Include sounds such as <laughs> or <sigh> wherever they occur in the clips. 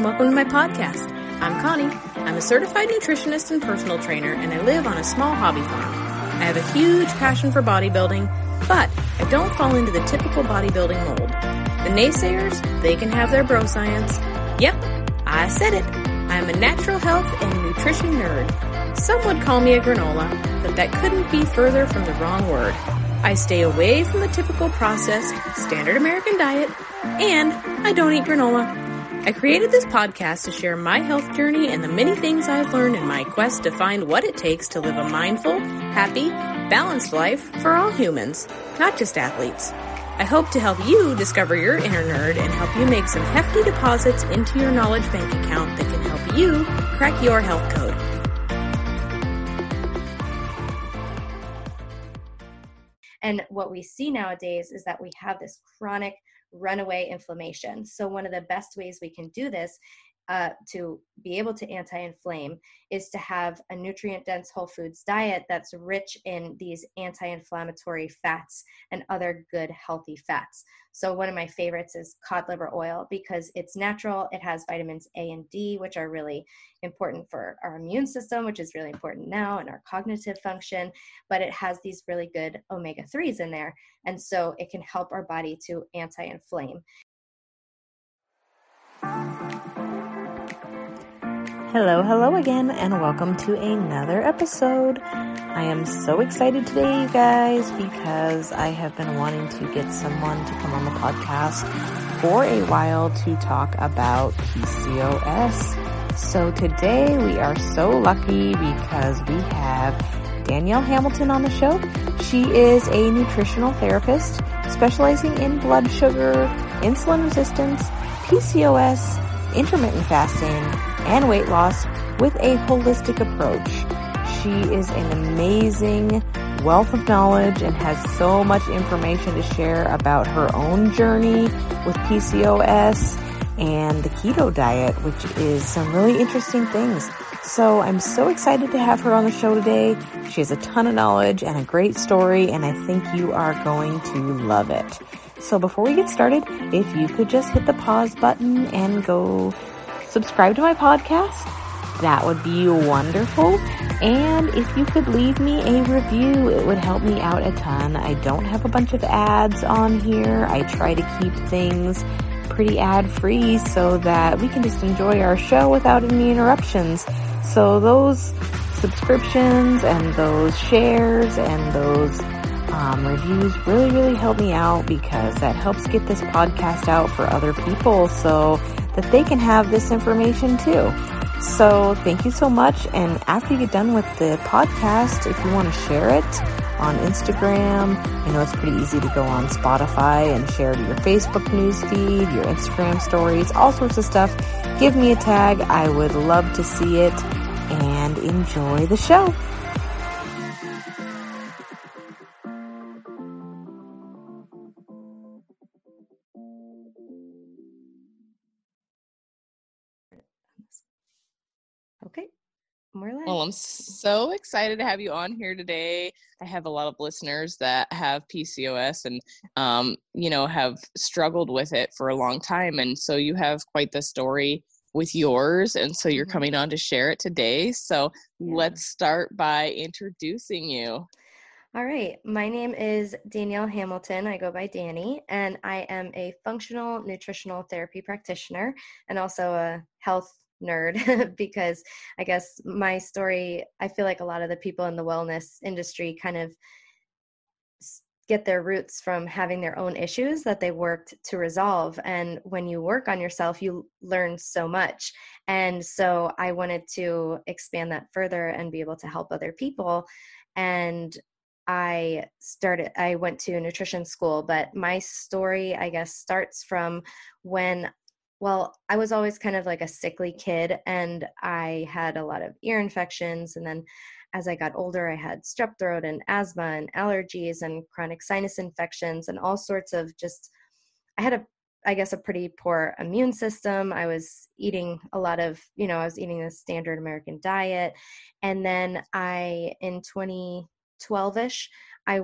and welcome to my podcast. I'm Connie. I'm a certified nutritionist and personal trainer, and I live on a small hobby farm. I have a huge passion for bodybuilding, but I don't fall into the typical bodybuilding mold. The naysayers, they can have their bro science. Yep, I said it. I'm a natural health and nutrition nerd. Some would call me a granola, but that couldn't be further from the wrong word. I stay away from the typical processed, standard American diet, and I don't eat granola. I created this podcast to share my health journey and the many things I've learned in my quest to find what it takes to live a mindful, happy, balanced life for all humans, not just athletes. I hope to help you discover your inner nerd and help you make some hefty deposits into your knowledge bank account that can help you crack your health code. And what we see nowadays is that we have this chronic runaway inflammation. So, one of the best ways we can do this uh, to be able to anti inflame is to have a nutrient dense whole foods diet that's rich in these anti inflammatory fats and other good healthy fats. So, one of my favorites is cod liver oil because it's natural. It has vitamins A and D, which are really important for our immune system, which is really important now, and our cognitive function. But it has these really good omega 3s in there. And so, it can help our body to anti inflame. Hello, hello again, and welcome to another episode. I am so excited today, you guys, because I have been wanting to get someone to come on the podcast for a while to talk about PCOS. So today we are so lucky because we have Danielle Hamilton on the show. She is a nutritional therapist specializing in blood sugar, insulin resistance, PCOS, intermittent fasting, and weight loss with a holistic approach. She is an amazing wealth of knowledge and has so much information to share about her own journey with PCOS and the keto diet, which is some really interesting things. So I'm so excited to have her on the show today. She has a ton of knowledge and a great story, and I think you are going to love it. So before we get started, if you could just hit the pause button and go subscribe to my podcast, that would be wonderful. And if you could leave me a review, it would help me out a ton. I don't have a bunch of ads on here. I try to keep things pretty ad free so that we can just enjoy our show without any interruptions. So those subscriptions and those shares and those um, reviews really, really help me out because that helps get this podcast out for other people. So that they can have this information too. So thank you so much. And after you get done with the podcast, if you want to share it on Instagram, I know it's pretty easy to go on Spotify and share to your Facebook newsfeed, your Instagram stories, all sorts of stuff. Give me a tag. I would love to see it and enjoy the show. More live. Well, I'm so excited to have you on here today. I have a lot of listeners that have PCOS and, um, you know, have struggled with it for a long time. And so you have quite the story with yours. And so you're mm-hmm. coming on to share it today. So yeah. let's start by introducing you. All right. My name is Danielle Hamilton. I go by Dani, and I am a functional nutritional therapy practitioner and also a health nerd <laughs> because I guess my story, I feel like a lot of the people in the wellness industry kind of get their roots from having their own issues that they worked to resolve. And when you work on yourself, you learn so much. And so I wanted to expand that further and be able to help other people. And I started, I went to nutrition school, but my story, I guess, starts from when well, I was always kind of like a sickly kid and I had a lot of ear infections. And then as I got older, I had strep throat and asthma and allergies and chronic sinus infections and all sorts of just, I had a, I guess, a pretty poor immune system. I was eating a lot of, you know, I was eating the standard American diet. And then I, in 2012 ish, I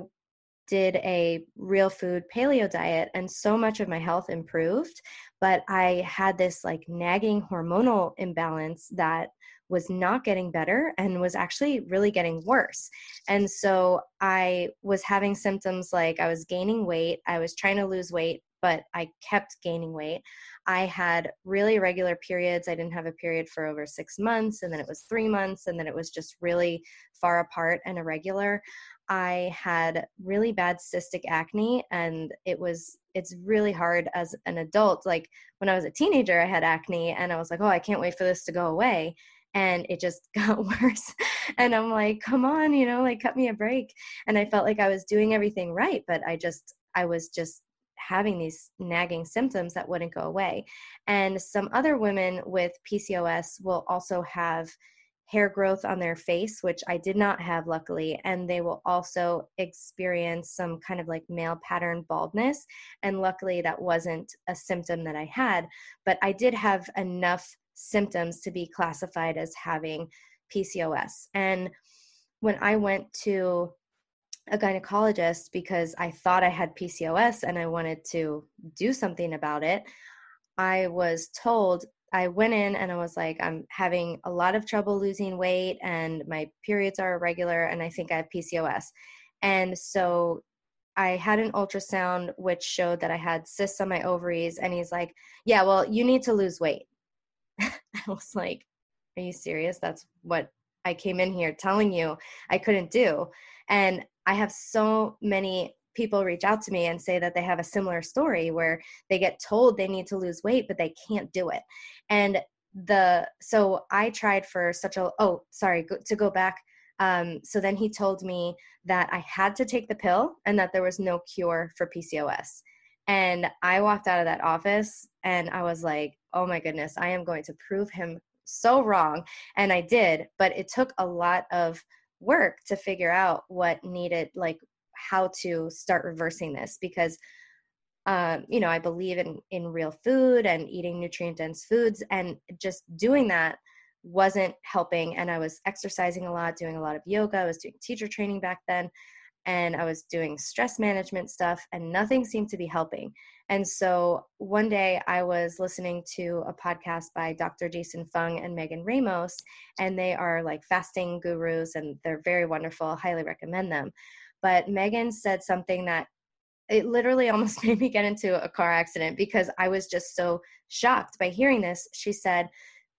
did a real food paleo diet and so much of my health improved but i had this like nagging hormonal imbalance that was not getting better and was actually really getting worse. And so i was having symptoms like i was gaining weight i was trying to lose weight but i kept gaining weight. I had really irregular periods i didn't have a period for over six months and then it was three months and then it was just really far apart and irregular I had really bad cystic acne and it was it's really hard as an adult. Like when I was a teenager I had acne and I was like oh I can't wait for this to go away. And it just <laughs> got worse. And I'm like come on you know like cut me a break. And I felt like I was doing everything right but I just I was just having these nagging symptoms that wouldn't go away. And some other women with PCOS will also have hair growth on their face, which I did not have luckily. And they will also experience some kind of like male pattern baldness. And luckily, that wasn't a symptom that I had, but I did have enough symptoms to be classified as having PCOS. And when I went to a gynecologist because I thought I had PCOS and I wanted to do something about it, I was told I went in and I was like, I'm having a lot of trouble losing weight and my periods are irregular and I think I have PCOS. And so I had an ultrasound which showed that I had cysts on my ovaries. And he's like, Yeah, well, you need to lose weight. <laughs> I was like, Are you serious? That's what I came in here telling you I couldn't do. And I have so many people reach out to me and say that they have a similar story where they get told they need to lose weight but they can't do it. And the so i tried for such a oh sorry to go back um, so then he told me that i had to take the pill and that there was no cure for pcos and i walked out of that office and i was like oh my goodness i am going to prove him so wrong. And i did but it took a lot of work to figure out what needed like how to start reversing this because um, you know i believe in in real food and eating nutrient dense foods and just doing that wasn't helping and i was exercising a lot doing a lot of yoga i was doing teacher training back then and i was doing stress management stuff and nothing seemed to be helping. And so one day i was listening to a podcast by dr jason fung and megan ramos and they are like fasting gurus and they're very wonderful. Highly recommend them but Megan said something that it literally <laughs> almost made me get into a car accident because I was just so shocked by hearing this. She said,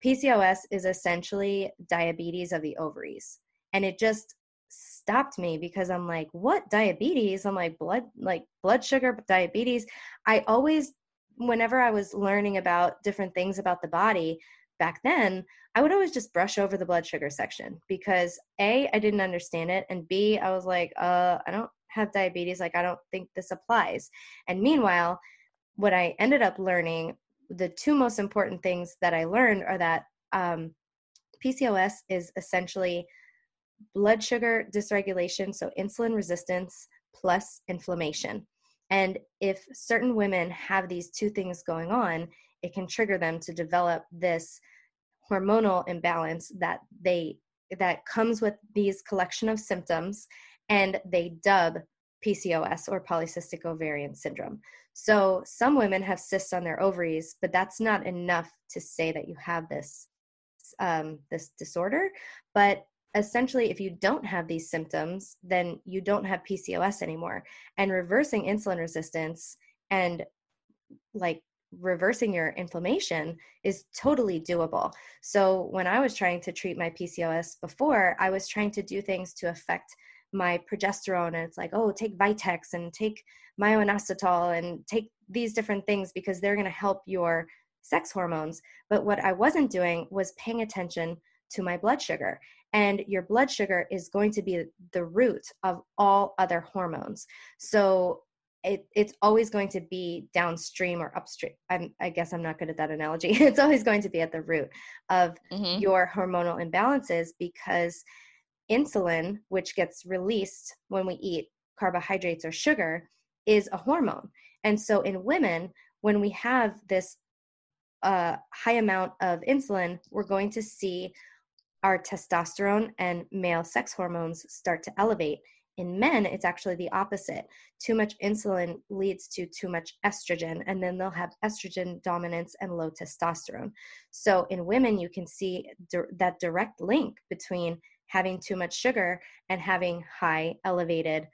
PCOS is essentially diabetes of the ovaries. And it just stopped me because I'm like, what diabetes? I'm like, blood, like blood sugar, diabetes. I always, whenever I was learning about different things about the body back then, I would always just brush over the blood sugar section because A, I didn't understand it, and B, I was like, uh, I don't have diabetes. Like, I don't think this applies. And meanwhile, what I ended up learning, the two most important things that I learned are that um, PCOS is essentially blood sugar dysregulation, so insulin resistance plus inflammation. And if certain women have these two things going on, it can trigger them to develop this hormonal imbalance that they that comes with these collection of symptoms and they dub PCOS or polycystic ovarian syndrome. So some women have cysts on their ovaries, but that's not enough to say that you have this um, this disorder. But essentially, if you don't have these symptoms, then you don't have PCOS anymore. And reversing insulin resistance and like reversing your inflammation is totally doable. So when I was trying to treat my PCOS before, I was trying to do things to affect my progesterone and it's like, oh, take Vitex and take myo-inositol and take these different things because they're going to help your sex hormones. But what I wasn't doing was paying attention to my blood sugar. And your blood sugar is going to be the root of all other hormones. So it, it's always going to be downstream or upstream. I'm, I guess I'm not good at that analogy. <laughs> it's always going to be at the root of mm-hmm. your hormonal imbalances because insulin, which gets released when we eat carbohydrates or sugar, is a hormone. And so in women, when we have this uh, high amount of insulin, we're going to see our testosterone and male sex hormones start to elevate in men, it's actually the opposite. Too much insulin leads to too much estrogen, and then they'll have estrogen dominance and low testosterone. So in women, you can see that direct link between having too much sugar and having high elevated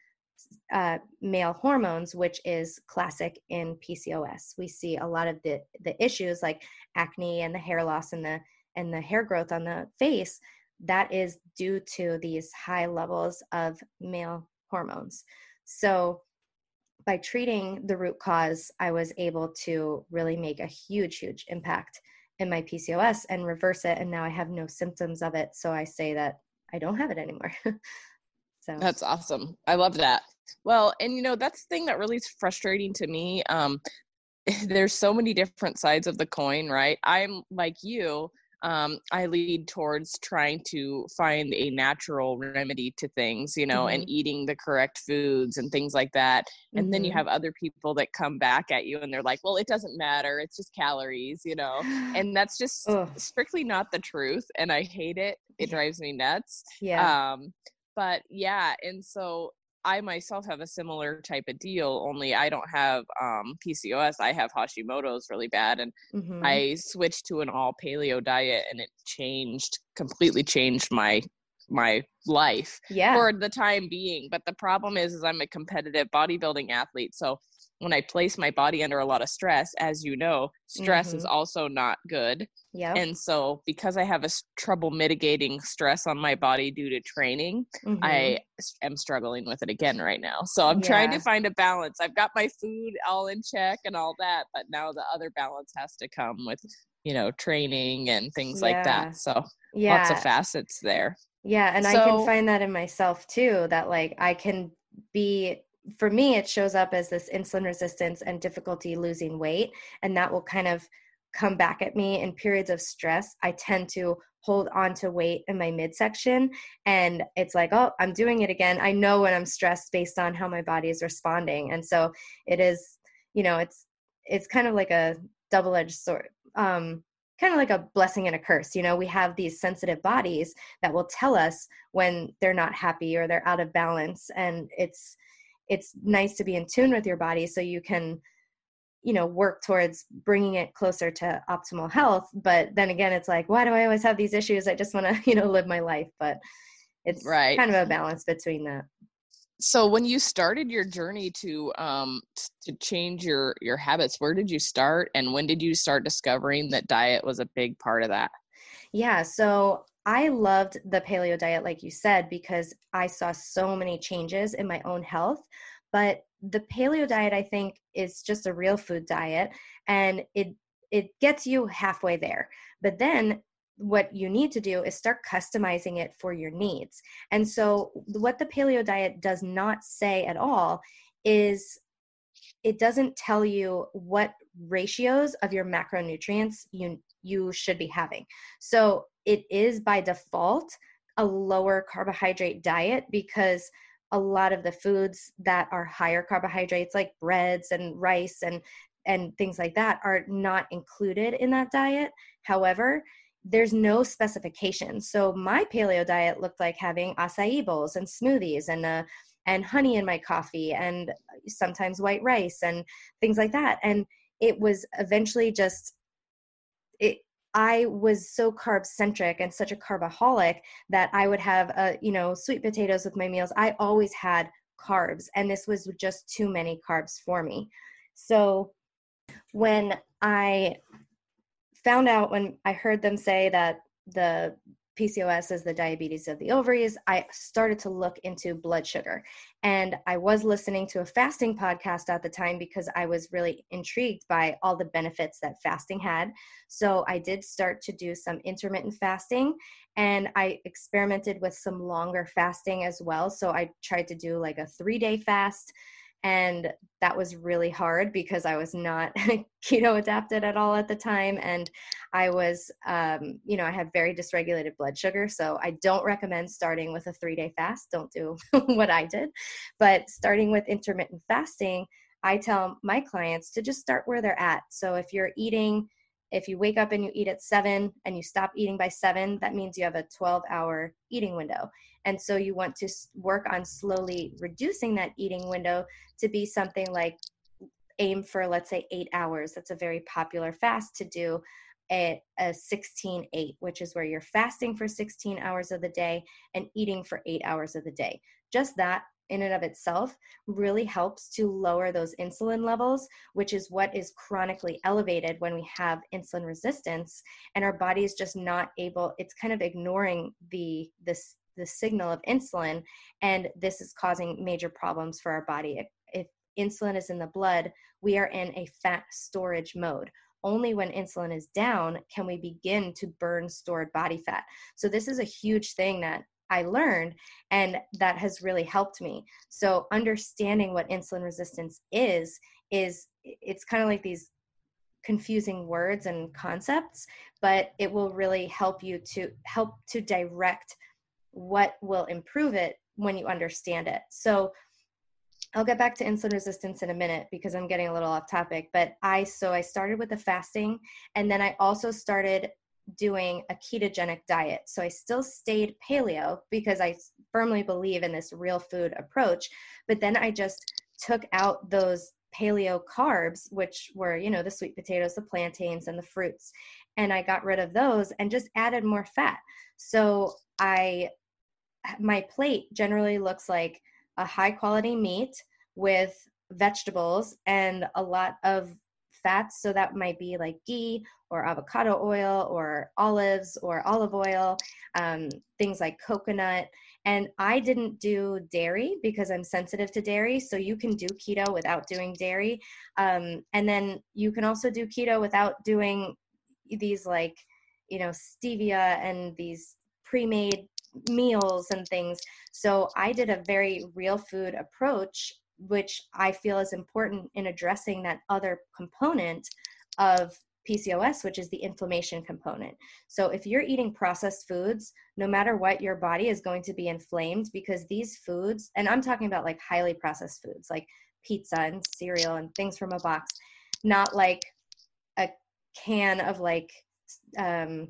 uh, male hormones, which is classic in PCOS. We see a lot of the the issues like acne and the hair loss and the and the hair growth on the face. That is due to these high levels of male hormones. So, by treating the root cause, I was able to really make a huge, huge impact in my PCOS and reverse it. And now I have no symptoms of it. So I say that I don't have it anymore. <laughs> so that's awesome. I love that. Well, and you know, that's the thing that really is frustrating to me. Um, <laughs> there's so many different sides of the coin, right? I'm like you. Um, I lead towards trying to find a natural remedy to things, you know, mm-hmm. and eating the correct foods and things like that. And mm-hmm. then you mm-hmm. have other people that come back at you and they're like, well, it doesn't matter. It's just calories, you know, <gasps> and that's just Ugh. strictly not the truth. And I hate it. It drives me nuts. Yeah. Um, but yeah. And so I myself have a similar type of deal, only I don't have um, PCOS. I have Hashimoto's really bad, and mm-hmm. I switched to an all paleo diet, and it changed completely changed my my life yeah. for the time being. But the problem is, is I'm a competitive bodybuilding athlete, so when I place my body under a lot of stress, as you know, stress mm-hmm. is also not good. Yeah. And so because I have a trouble mitigating stress on my body due to training, mm-hmm. I am struggling with it again right now. So I'm yeah. trying to find a balance. I've got my food all in check and all that, but now the other balance has to come with, you know, training and things yeah. like that. So yeah. lots of facets there. Yeah, and so, I can find that in myself too that like I can be for me, it shows up as this insulin resistance and difficulty losing weight. And that will kind of come back at me in periods of stress. I tend to hold on to weight in my midsection. And it's like, oh, I'm doing it again. I know when I'm stressed based on how my body is responding. And so it is, you know, it's, it's kind of like a double edged sword. Um, kind of like a blessing and a curse. You know, we have these sensitive bodies that will tell us when they're not happy or they're out of balance. And it's, it's nice to be in tune with your body so you can you know work towards bringing it closer to optimal health. But then again it's like why do i always have these issues? I just want to <laughs> you know live my life. But it's right. kind of a balance between that. So when you started your journey to um to change your your habits where did you start? And when did you start discovering that diet was a big part of that? Yeah so I loved the paleo diet, like you said, because I saw so many changes in my own health. But the paleo diet, I think, is just a real food diet, and it it gets you halfway there. But then what you need to do is start customizing it for your needs. And so, what the paleo diet does not say at all is it doesn't tell you what ratios of your macronutrients you you should be having. So it is by default a lower carbohydrate diet because a lot of the foods that are higher carbohydrates like breads and rice and and things like that are not included in that diet. However there's no specification. So my paleo diet looked like having acai bowls and smoothies and uh, and honey in my coffee and sometimes white rice and things like that. And it was eventually just it I was so carb centric and such a carbaholic that I would have, uh, you know, sweet potatoes with my meals. I always had carbs, and this was just too many carbs for me. So when I found out, when I heard them say that the PCOS is the diabetes of the ovaries, I started to look into blood sugar. And I was listening to a fasting podcast at the time because I was really intrigued by all the benefits that fasting had. So I did start to do some intermittent fasting and I experimented with some longer fasting as well. So I tried to do like a three day fast and that was really hard because i was not <laughs> keto adapted at all at the time and i was um, you know i had very dysregulated blood sugar so i don't recommend starting with a three day fast don't do <laughs> what i did but starting with intermittent fasting i tell my clients to just start where they're at so if you're eating if you wake up and you eat at seven and you stop eating by seven that means you have a 12 hour eating window And so you want to work on slowly reducing that eating window to be something like aim for, let's say, eight hours. That's a very popular fast to do at a 16 8, which is where you're fasting for 16 hours of the day and eating for eight hours of the day. Just that in and of itself really helps to lower those insulin levels, which is what is chronically elevated when we have insulin resistance and our body is just not able, it's kind of ignoring the this the signal of insulin and this is causing major problems for our body. If, if insulin is in the blood, we are in a fat storage mode only when insulin is down can we begin to burn stored body fat. So, this is a huge thing that I learned, and that has really helped me. So, understanding what insulin resistance is, is it's kind of like these confusing words and concepts, but it will really help you to help to direct what will improve it when you understand it. So, I'll get back to insulin resistance in a minute because I'm getting a little off topic. But I, so I started with the fasting and then I also started doing a ketogenic diet. So I still stayed paleo because I firmly believe in this real food approach. But then I just took out those paleo carbs, which were, you know, the sweet potatoes, the plantains, and the fruits. And I got rid of those and just added more fat. So I, my plate generally looks like a high quality meat with vegetables and a lot of fats. So that might be like ghee or avocado oil or olives or olive oil, um, things like coconut. And I didn't do dairy because I'm sensitive to dairy. So you can do keto without doing dairy. Um, and then you can also do keto without doing these like, you know, stevia and these pre made meals and things. So I did a very real food approach which I feel is important in addressing that other component of PCOS, which is the inflammation component. So, if you're eating processed foods, no matter what, your body is going to be inflamed because these foods, and I'm talking about like highly processed foods like pizza and cereal and things from a box, not like a can of like, um,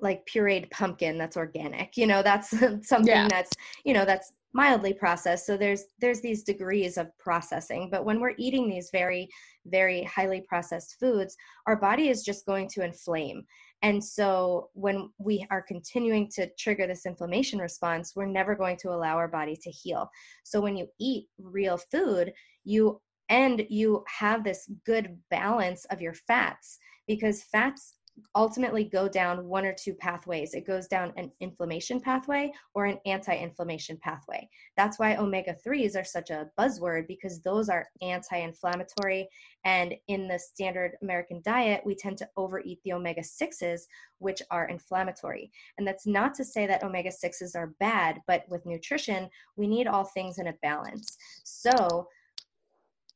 like pureed pumpkin that's organic you know that's <laughs> something yeah. that's you know that's mildly processed. So there's there's these degrees of processing but when we're eating these very very highly processed foods our body is just going to inflame. And so when we are continuing to trigger this inflammation response we're never going to allow our body to heal. So when you eat real food you and you have this good balance of your fats because fats ultimately go down one or two pathways. It goes down an inflammation pathway or an anti inflammation pathway. That's why omega 3s are such a buzzword because those are anti inflammatory. And in the standard American diet, we tend to overeat the omega 6s, which are inflammatory. And that's not to say that omega 6s are bad, but with nutrition, we need all things in a balance. So,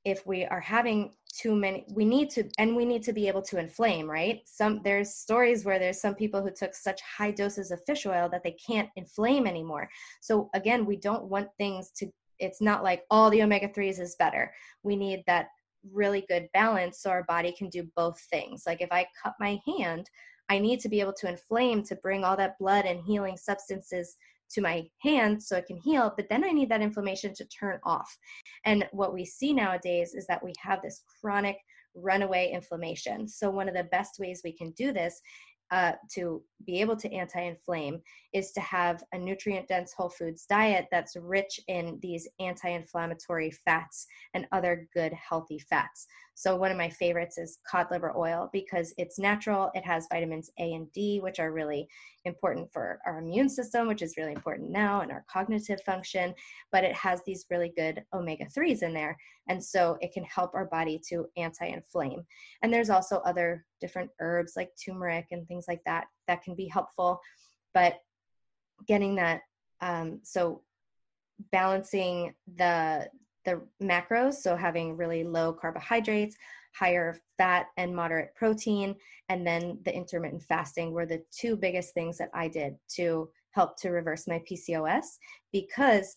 if we are having too many we need to and we need to be able to inflame right? Some there's stories where there's some people who took such high doses of fish oil that they can't inflame anymore. So again we don't want things to it's not like all the omega 3s is better. We need that really good balance so our body can do both things. Like if i cut my hand i need to be able to inflame to bring all that blood and healing substances to my hand so it can heal, but then I need that inflammation to turn off. And what we see nowadays is that we have this chronic runaway inflammation. So, one of the best ways we can do this uh, to be able to anti inflame is to have a nutrient dense whole foods diet that's rich in these anti inflammatory fats and other good healthy fats. So, one of my favorites is cod liver oil because it's natural. It has vitamins A and D, which are really important for our immune system, which is really important now, and our cognitive function. But it has these really good omega 3s in there. And so it can help our body to anti inflame. And there's also other different herbs like turmeric and things like that that can be helpful. But getting that, um, so balancing the the macros, so having really low carbohydrates, higher fat, and moderate protein, and then the intermittent fasting were the two biggest things that I did to help to reverse my PCOS because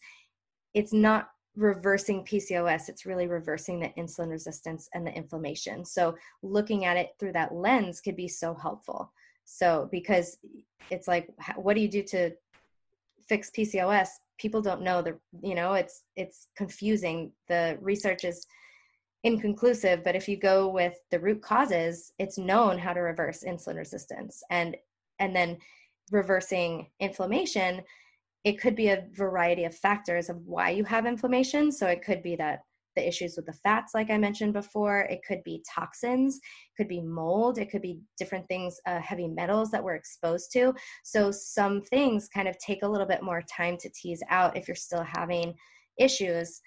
it's not reversing PCOS, it's really reversing the insulin resistance and the inflammation. So, looking at it through that lens could be so helpful. So, because it's like, what do you do to fix PCOS, people don't know the you know it's it's confusing. The research is inconclusive, but if you go with the root causes, it's known how to reverse insulin resistance and and then reversing inflammation it could be a variety of factors of why you have inflammation so it could be that the issues with the fats like i mentioned before. It could be toxins could be mold it could be different things uh, heavy metals that we're exposed to. So some things kind of take a little bit more time to tease out if you're still having issues.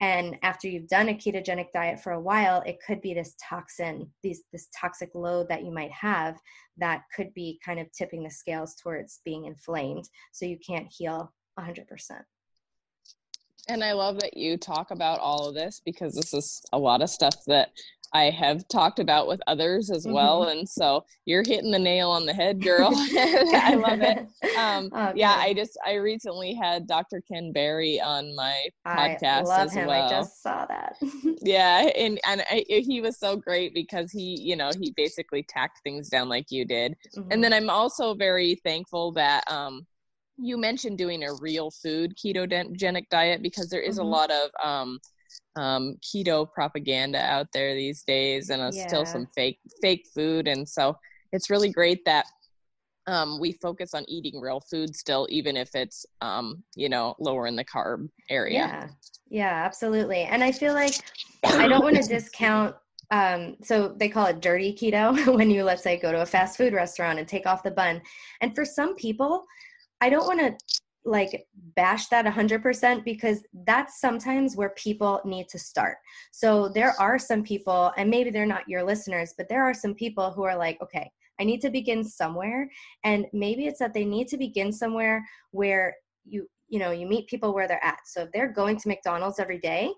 And after you've done a ketogenic diet for a while it could be this toxin these this toxic load that you might have that could be kind of tipping the scales towards being inflamed. So you can't heal 100% and I love that you talk about all of this because this is a lot of stuff that I have talked about with others as well. Mm-hmm. And so you're hitting the nail on the head, girl. <laughs> <laughs> I love it. <laughs> Um, oh, yeah, I just, I recently had Dr. Ken Berry on my podcast I love as him. well. I just saw that. yeah. And, and I, he was so great because he, you know, he basically tacked things down like you did. Mm-hmm. And then I'm also very thankful that, um, you mentioned doing a real food ketogenic diet because there is mm-hmm. a lot of um, um, keto propaganda out there these days, and uh, yeah. still some fake fake food. And so it's really great that um, we focus on eating real food still, even if it's um, you know lower in the carb area. Yeah, yeah, absolutely. And I feel like I don't want to <coughs> discount um, so they call it dirty keto <laughs> when you let's say go to a fast food restaurant and take off the bun and for some people I don't want to like bash that 100% because that's sometimes where people need to start. So there are some people, and maybe they're not your listeners, but there are some people who are like, okay, I need to begin somewhere. And maybe it's that they need to begin somewhere where you, you know, you meet people where they're at. So if they're going to McDonald's every day,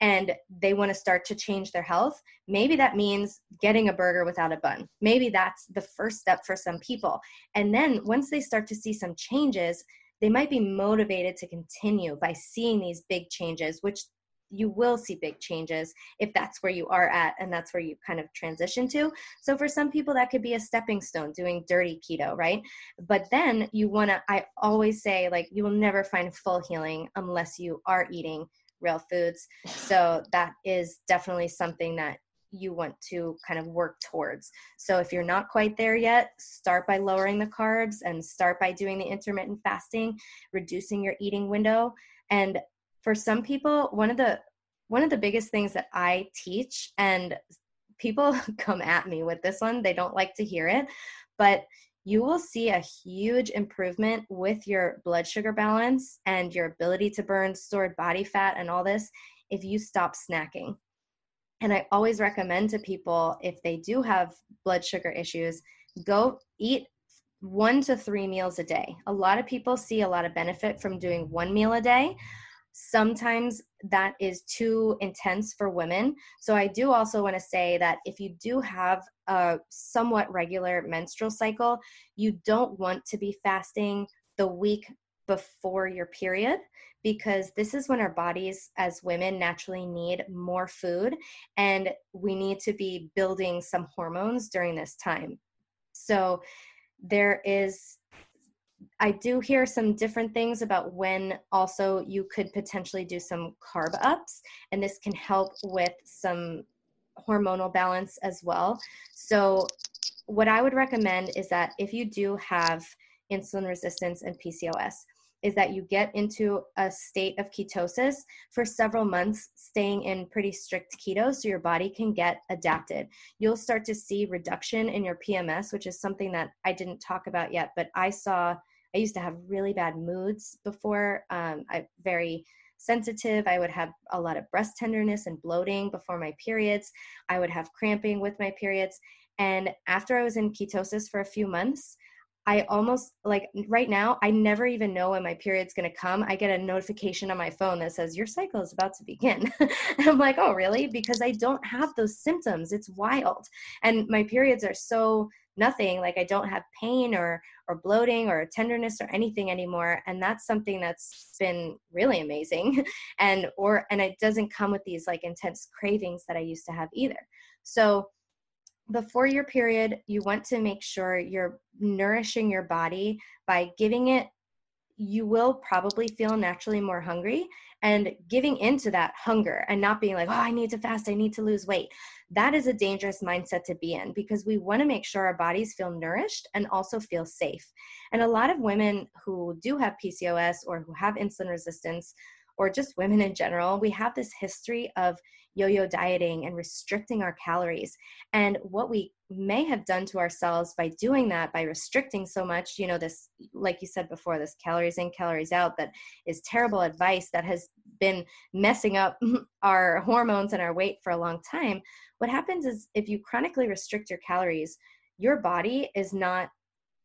and they want to start to change their health, maybe that means getting a burger without a bun. Maybe that's the first step for some people. And then once they start to see some changes, they might be motivated to continue by seeing these big changes, which you will see big changes if that's where you are at and that's where you kind of transition to. So for some people that could be a stepping stone doing dirty keto, right? But then you want to I always say like you will never find full healing unless you are eating real foods. So that is definitely something that you want to kind of work towards. So if you're not quite there yet, start by lowering the carbs and start by doing the intermittent fasting, reducing your eating window. And for some people, one of the one of the biggest things that I teach and people <laughs> come at me with this one, they don't like to hear it, but you will see a huge improvement with your blood sugar balance and your ability to burn stored body fat and all this if you stop snacking. And I always recommend to people if they do have blood sugar issues, go eat one to three meals a day. A lot of people see a lot of benefit from doing one meal a day. Sometimes that is too intense for women. So I do also want to say that if you do have a somewhat regular menstrual cycle, you don't want to be fasting the week before your period because this is when our bodies as women naturally need more food and we need to be building some hormones during this time. So there is I do hear some different things about when also you could potentially do some carb ups, and this can help with some hormonal balance as well. So, what I would recommend is that if you do have insulin resistance and PCOS, is that you get into a state of ketosis for several months, staying in pretty strict keto so your body can get adapted. You'll start to see reduction in your PMS, which is something that I didn't talk about yet, but I saw I used to have really bad moods before. Um, I very sensitive. I would have a lot of breast tenderness and bloating before my periods. I would have cramping with my periods. And after I was in ketosis for a few months, I almost like right now, I never even know when my period's going to come. I get a notification on my phone that says, Your cycle is about to begin. <laughs> I'm like, Oh, really? Because I don't have those symptoms. It's wild. And my periods are so nothing like i don't have pain or or bloating or tenderness or anything anymore and that's something that's been really amazing <laughs> and or and it doesn't come with these like intense cravings that i used to have either. So before your period you want to make sure you're nourishing your body by giving it you will probably feel naturally more hungry and giving into that hunger and not being like, oh, I need to fast, I need to lose weight. That is a dangerous mindset to be in because we want to make sure our bodies feel nourished and also feel safe. And a lot of women who do have PCOS or who have insulin resistance or just women in general, we have this history of yo yo dieting and restricting our calories. And what we may have done to ourselves by doing that, by restricting so much, you know, this, like you said before, this calories in, calories out, that is terrible advice that has been messing up <laughs> our hormones and our weight for a long time. What happens is if you chronically restrict your calories, your body is not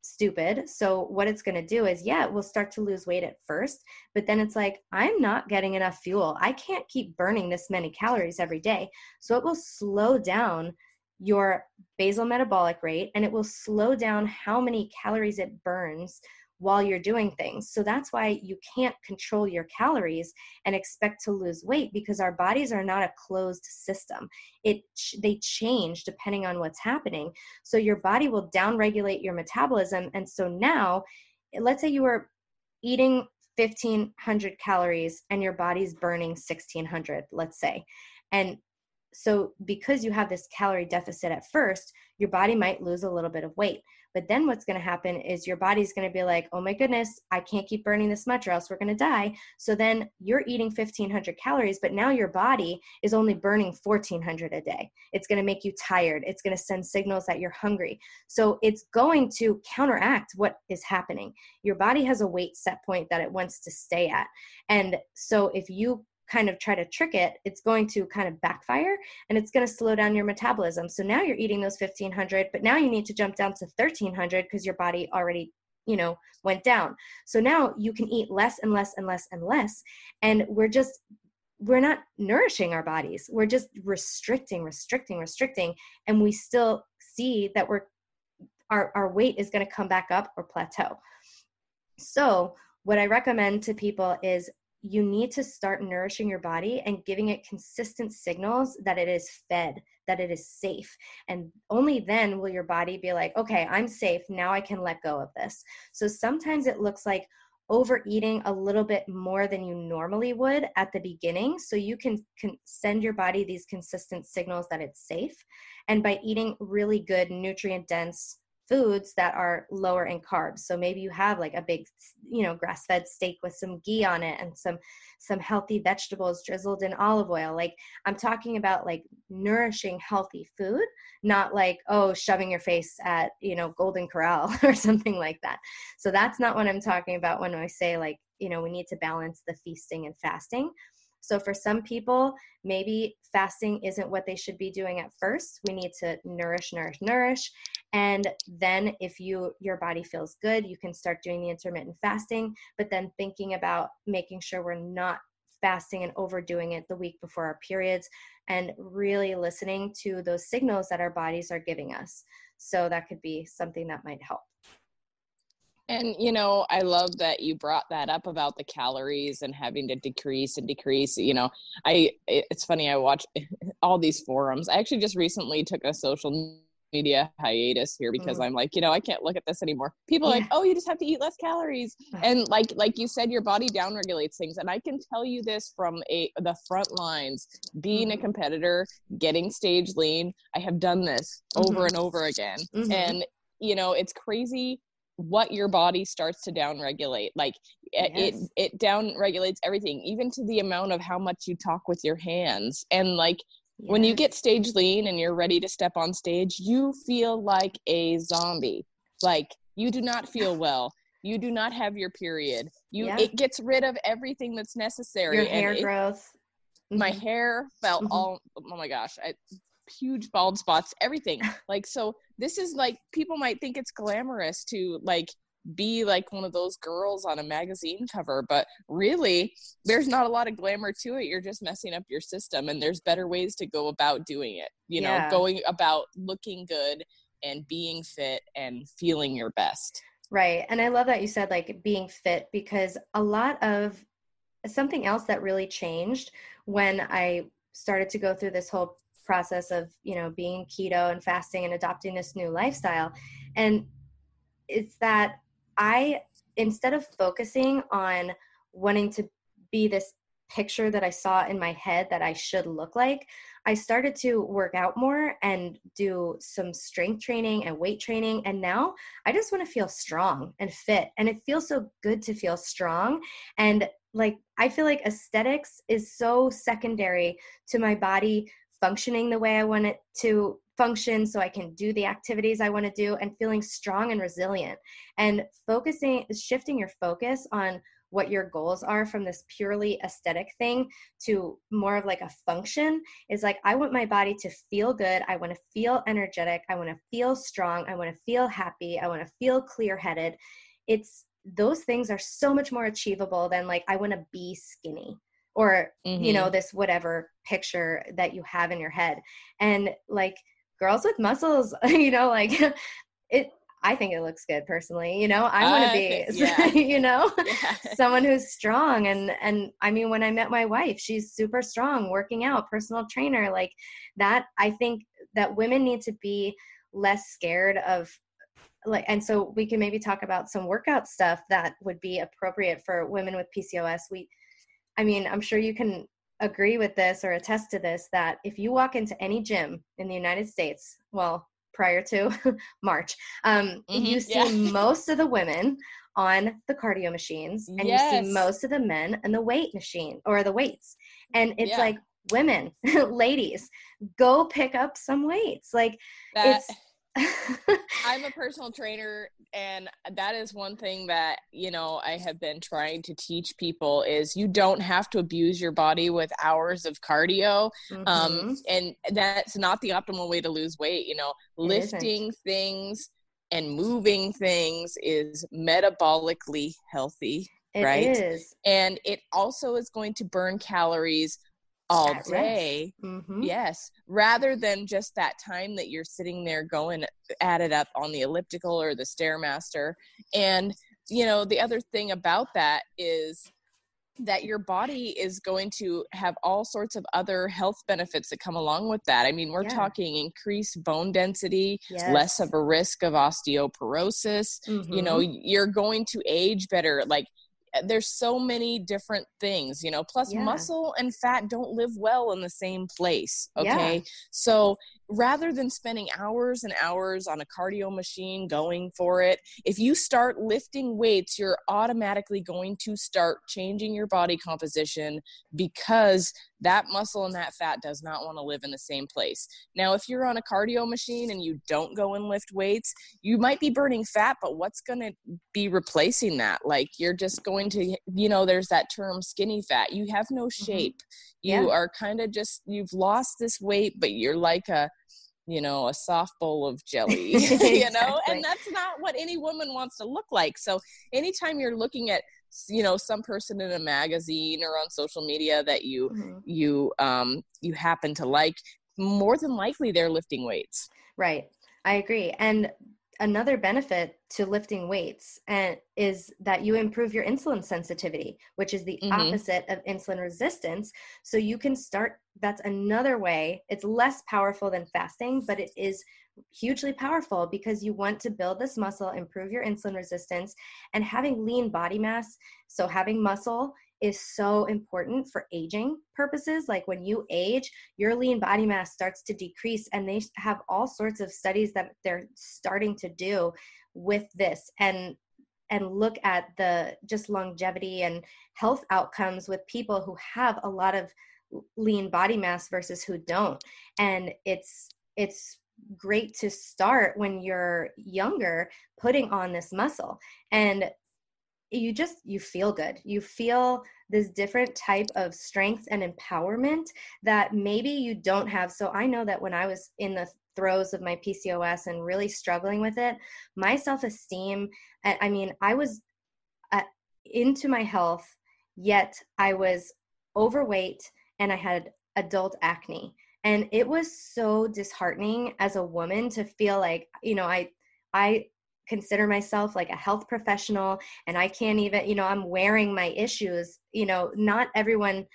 stupid. So what it's going to do is, yeah, we'll start to lose weight at first, but then it's like, I'm not getting enough fuel. I can't keep burning this many calories every day. So it will slow down your basal metabolic rate and it will slow down how many calories it burns while you're doing things. So that's why you can't control your calories and expect to lose weight because our bodies are not a closed system. It they change depending on what's happening. So your body will downregulate your metabolism and so now let's say you were eating 1500 calories and your body's burning 1600 let's say and so because you have this calorie deficit at first your body might lose a little bit of weight but then what's going to happen is your body's going to be like, oh my goodness, I can't keep burning this much or else we're going to die. So then you're eating 1500 calories, but now your body is only burning 1400 a day. It's going to make you tired. It's going to send signals that you're hungry. So it's going to counteract what is happening. Your body has a weight set point that it wants to stay at. And so if you kind of try to trick it, it's going to kind of backfire and it's going to slow down your metabolism. So now you're eating those 1500, but now you need to jump down to 1300 because your body already you know went down. So now you can eat less and less and less and less and we're just we're not nourishing our bodies. We're just restricting restricting restricting and we still see that we're our, our weight is going to come back up or plateau. So what i recommend to people is you need to start nourishing your body and giving it consistent signals that it is fed, that it is safe. And only then will your body be like, okay, I'm safe. Now I can let go of this. So sometimes it looks like overeating a little bit more than you normally would at the beginning so you can, can send your body these consistent signals that it's safe and by eating really good nutrient dense foods that are lower in carbs. So maybe you have like a big you know grass fed steak with some ghee on it and some some healthy vegetables drizzled in olive oil. Like i'm talking about like nourishing healthy food not like oh shoving your face at you know golden corral <laughs> or something like that. So that's not what i'm talking about when i say like you know we need to balance the feasting and fasting so for some people, maybe fasting isn't what they should be doing at first. We need to nourish, nourish, nourish. And then if you your body feels good, you can start doing the intermittent fasting, but then thinking about making sure we're not fasting and overdoing it the week before our periods and really listening to those signals that our bodies are giving us. So that could be something that might help. And you know, I love that you brought that up about the calories and having to decrease and decrease. You know, I it's funny I watch <laughs> all these forums. I actually just recently took a social media hiatus here because mm. I'm like, you know, I can't look at this anymore. People yeah. like, oh, you just have to eat less calories, and like like you said, your body downregulates things. And I can tell you this from a the front lines. Being mm-hmm. a competitor, getting stage lean, I have done this mm-hmm. over and over again, mm-hmm. and you know, it's crazy what your body starts to downregulate like yes. it it down regulates everything even to the amount of how much you talk with your hands and like yes. when you get stage lean and you're ready to step on stage you feel like a zombie like you do not feel <laughs> well you do not have your period you yeah. it gets rid of everything that's necessary your hair it, growth my mm-hmm. hair felt mm-hmm. all oh my gosh I, huge bald spots, everything. <laughs> like, so this is like, people might think it's glamorous to like be like one of those girls on a magazine cover, but really, there's not a lot of glamour to it. You're just messing up your system, and there's better ways to go about doing it. You know, yeah. going about looking good and being fit and feeling your best. Right. And I love that you said like being fit because a lot of something else that really changed when I started to go through this whole process of you know being keto and fasting and adopting this new lifestyle and it's that i instead of focusing on wanting to be this picture that I saw in my head that I should look like, I started to work out more and do some strength training and weight training. And now I just want to feel strong and fit. And it feels so good to feel strong. And like, I feel like aesthetics is so secondary to my body functioning the way I want it to function so I can do the activities I want to do and feeling strong and resilient. And focusing, shifting your focus on what your goals are from this purely aesthetic thing to more of like a function is like I want my body to feel good. I want to feel energetic. I want to feel strong. I want to feel happy. I want to feel clear headed. It's those things are so much more achievable than like I want to be skinny or mm-hmm. you know mm-hmm. this whatever picture that you have in your head and like girls with muscles <laughs> you know like <laughs> it I think it looks good personally. You know, I want to be, <laughs> yeah. you know, yeah. someone who's strong. And, and I mean, when I met my wife, she's super strong, working out, personal trainer, like that. I think that women need to be less scared of like, and so we can maybe talk about some workout stuff that would be appropriate for women with PCOS. We, I mean, I'm sure you can agree with this or attest to this that if you walk into any gym in the United States, well, prior to <laughs> March, um, mm-hmm, you see yeah. most of the women on the cardio machines and yes. you see most of the men on the weight machine or the weights. And it's yeah. like, women, <laughs> ladies, go pick up some weights. Like, that- it's I'm a <laughs> personal trainer and that is one thing that, you know, I have been trying to teach people is you don't have to abuse your body with hours of cardio. Um, mm-hmm. Um and that's not the optimal way to lose weight, you know. It lifting isn't. things and moving things is metabolically healthy, it right? Is. And it also is going to burn calories all day mm-hmm. yes rather than just that time that you're sitting there going at it up on the elliptical or the stairmaster and you know the other thing about that is that your body is going to have all sorts of other health benefits that come along with that. I mean, we're yeah. talking increased bone density, yes. less of a risk of osteoporosis. Mm-hmm. You know, mm-hmm. you're going to age better. Like Uh, there's so many different things you know plus yeah. muscle and fat don't live well in the same place okay yeah. so rather than spending hours and hours on a cardio machine going for it, if you start lifting weights, you're automatically going to start changing your body composition because that muscle and that fat does not want to live in the same place. Now, if you're on a cardio machine and you don't go and lift weights, you might be burning fat, but what's going to be replacing that? Like you're just going to, you know, there's that term skinny fat. You have no mm-hmm. shape. Mm-hmm. You yeah. are kind of just, you've lost this weight, but you're like a, you know, a soft bowl of jelly, <laughs> <laughs> you know, and that's not what any woman wants to look like. So anytime you're looking at, you know, some person in a magazine or on social media that you, mm-hmm. you, um, you happen to like, more than likely they're lifting weights. Right. I agree. And another benefit to lifting weights and is that you improve your insulin sensitivity which is the mm-hmm. opposite of insulin resistance so you can start that's another way it's less powerful than fasting but it is hugely powerful because you want to build this muscle improve your insulin resistance and having lean body mass so having muscle is so important for aging purposes. Like when you age, your lean body mass starts to decrease, and they have all sorts of studies that they're starting to do with this and and look at the just longevity and health outcomes with people who have a lot of lean body mass versus who don't and it's it's great to start when you're younger putting on this muscle. And you just you feel good. You feel this different type of strength and empowerment that maybe you don't have. So i know that when i was in the throes of my pcos and really struggling with it my self-esteem i mean i was uh, into my health yet i was overweight and i had adult acne and it was so disheartening as a woman to feel like you know i i consider myself like a health professional and I can't even, you know, I'm wearing my issues, you know, not everyone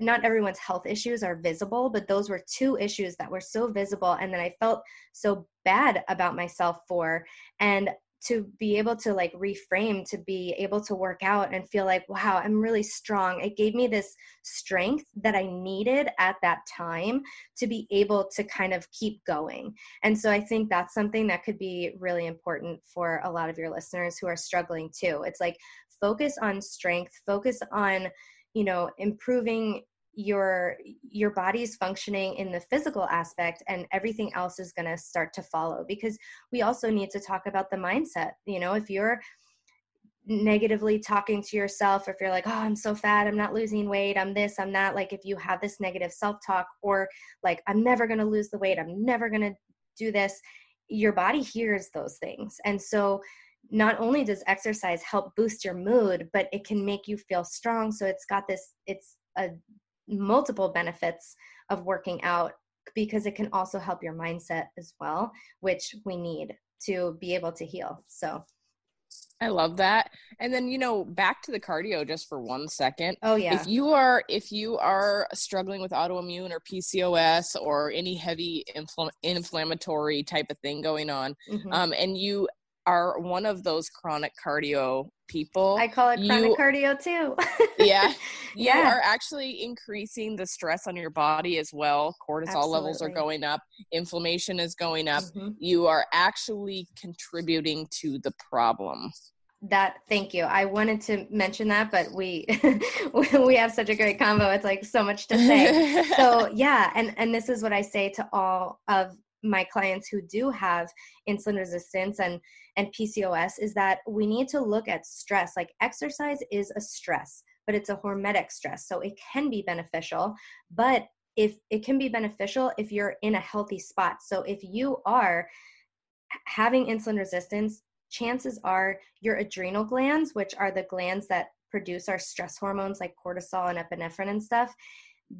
not everyone's health issues are visible, but those were two issues that were so visible and that I felt so bad about myself for. And to be able to like reframe to be able to work out and feel like wow i'm really strong. It gave me this strength that i needed at that time to be able to kind of keep going. And so i think that's something that could be really important for a lot of your listeners who are struggling too. It's like focus on strength focus on you know improving your your body's functioning in the physical aspect and everything else is going to start to follow because we also need to talk about the mindset you know if you're negatively talking to yourself if you're like oh i'm so fat i'm not losing weight i'm this i'm that like if you have this negative self-talk or like i'm never going to lose the weight i'm never going to do this your body hears those things. And so not only does exercise help boost your mood but it can make you feel strong. So it's got this it's a multiple benefits of working out because it can also help your mindset as well, which we need to be able to heal. So I love that. And then, you know, back to the cardio just for one second. Oh yeah. If you are if you are struggling with autoimmune or PCOS or any heavy infl- inflammatory type of thing going on, mm-hmm. um, and you are one of those chronic cardio people. I call it chronic you, cardio too. yeah. <laughs> You yeah. are actually increasing the stress on your body as well. Cortisol Absolutely. levels are going up, inflammation is going up. Mm-hmm. You are actually contributing to the problem. That thank you. I wanted to mention that, but we <laughs> we have such a great combo. It's like so much to say. <laughs> so yeah, and and this is what I say to all of my clients who do have insulin resistance and and PCOS is that we need to look at stress. Like exercise is a stress but it's a hormetic stress so it can be beneficial. But if it can be beneficial if you're in a healthy spot. So if you are having insulin resistance chances are your adrenal glands which are the glands that produce our stress hormones like cortisol and epinephrine and stuff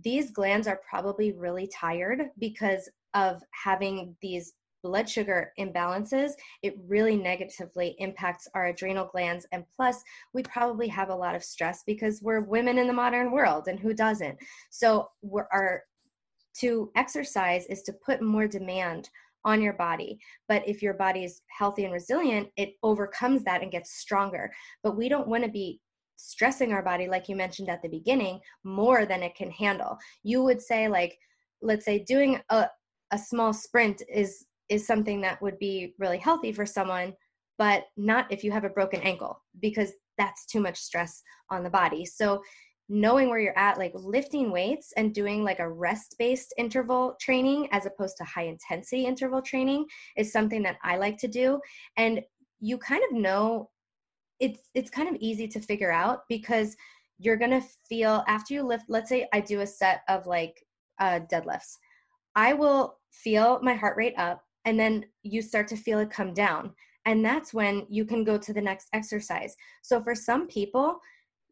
these glands are probably really tired because of having these blood sugar imbalances, it really negatively impacts our adrenal glands. And plus, we probably have a lot of stress because we're women in the modern world, and who doesn't? So, we're, our to exercise is to put more demand on your body. But if your body is healthy and resilient, it overcomes that and gets stronger. But we don't want to be stressing our body, like you mentioned at the beginning, more than it can handle. You would say, like, let's say doing a, a small sprint is is something that would be really healthy for someone but not if you have a broken ankle because that's too much stress on the body. So knowing where you're at like lifting weights and doing like a rest based interval training as opposed to high intensity interval training is something that I like to do. And you kind of know it's it's kind of easy to figure out because you're going to feel after you lift let's say I do a set of like uh deadlifts I will feel my heart rate up and then you start to feel it come down. And that's when you can go to the next exercise. So for some people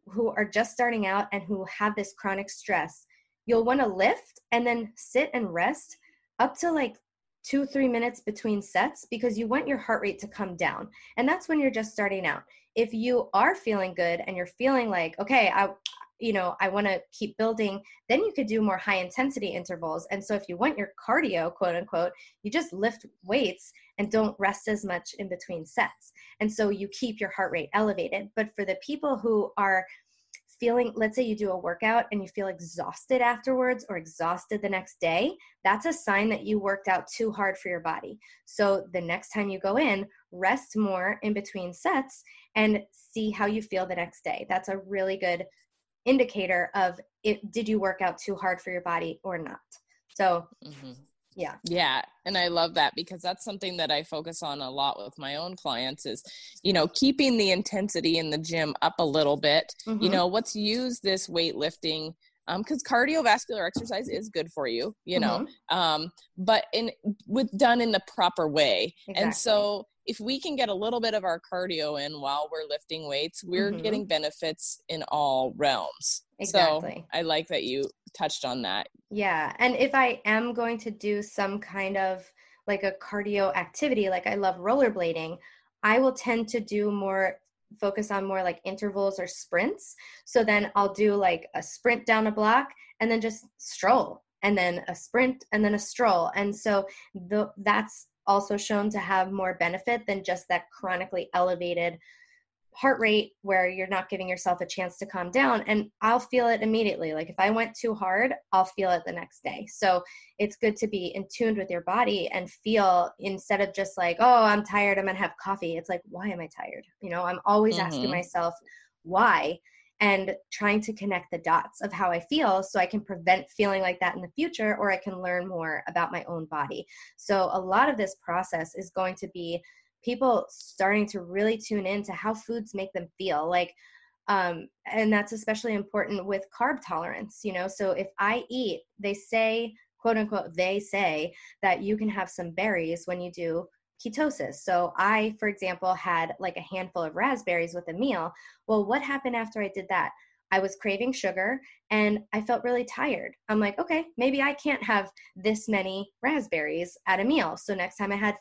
who are just starting out and who have this chronic stress, you'll want to lift and then sit and rest up to like two, three minutes between sets because you want your heart rate to come down. And that's when you're just starting out. If you are feeling good and you're feeling like, okay, I, you know i want to keep building then you could do more high intensity intervals. And so if you want your cardio quote unquote you just lift weights and don't rest as much in between sets. And so you keep your heart rate elevated. But for the people who are feeling let's say you do a workout and you feel exhausted afterwards or exhausted the next day that's a sign that you worked out too hard for your body. So the next time you go in rest more in between sets and see how you feel the next day. That's a really good indicator of it did you work out too hard for your body or not so mm-hmm. yeah yeah and i love that because that's something that i focus on a lot with my own clients is you know keeping the intensity in the gym up a little bit mm-hmm. you know let's use this weightlifting because um, cardiovascular exercise is good for you, you know, mm-hmm. um, but in with done in the proper way. Exactly. And so if we can get a little bit of our cardio in while we're lifting weights, we're mm-hmm. getting benefits in all realms. Exactly. So I like that you touched on that. Yeah. And if I am going to do some kind of like a cardio activity, like I love rollerblading, I will tend to do more focus on more like intervals or sprints. So then I'll do like a sprint down a block and then just stroll and then a sprint and then a stroll. And so the, that's also shown to have more benefit than just that chronically elevated heart rate where you're not giving yourself a chance to calm down. And I'll feel it immediately. Like if I went too hard I'll feel it the next day. So it's good to be in tuned with your body and feel instead of just like oh I'm tired I'm going to have coffee. It's like why am I tired? You know I'm always mm-hmm. asking myself why and trying to connect the dots of how I feel so I can prevent feeling like that in the future or I can learn more about my own body. So, a lot of this process is going to be people starting to really tune into how foods make them feel like um, and that's especially important with carb tolerance you know so if i eat they say quote unquote they say that you can have some berries when you do ketosis so i for example had like a handful of raspberries with a meal well what happened after i did that I was craving sugar and I felt really tired. I'm like, okay, maybe I can't have this many raspberries at a meal. So next time I had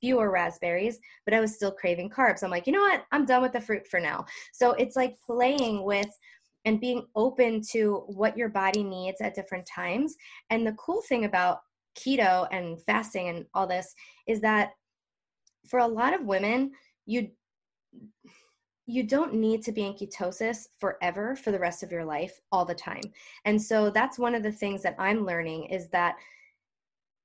fewer raspberries, but I was still craving carbs. I'm like, you know what? I'm done with the fruit for now. So it's like playing with and being open to what your body needs at different times. And the cool thing about keto and fasting and all this is that for a lot of women, you you don't need to be in ketosis forever for the rest of your life all the time. And so that's one of the things that I'm learning is that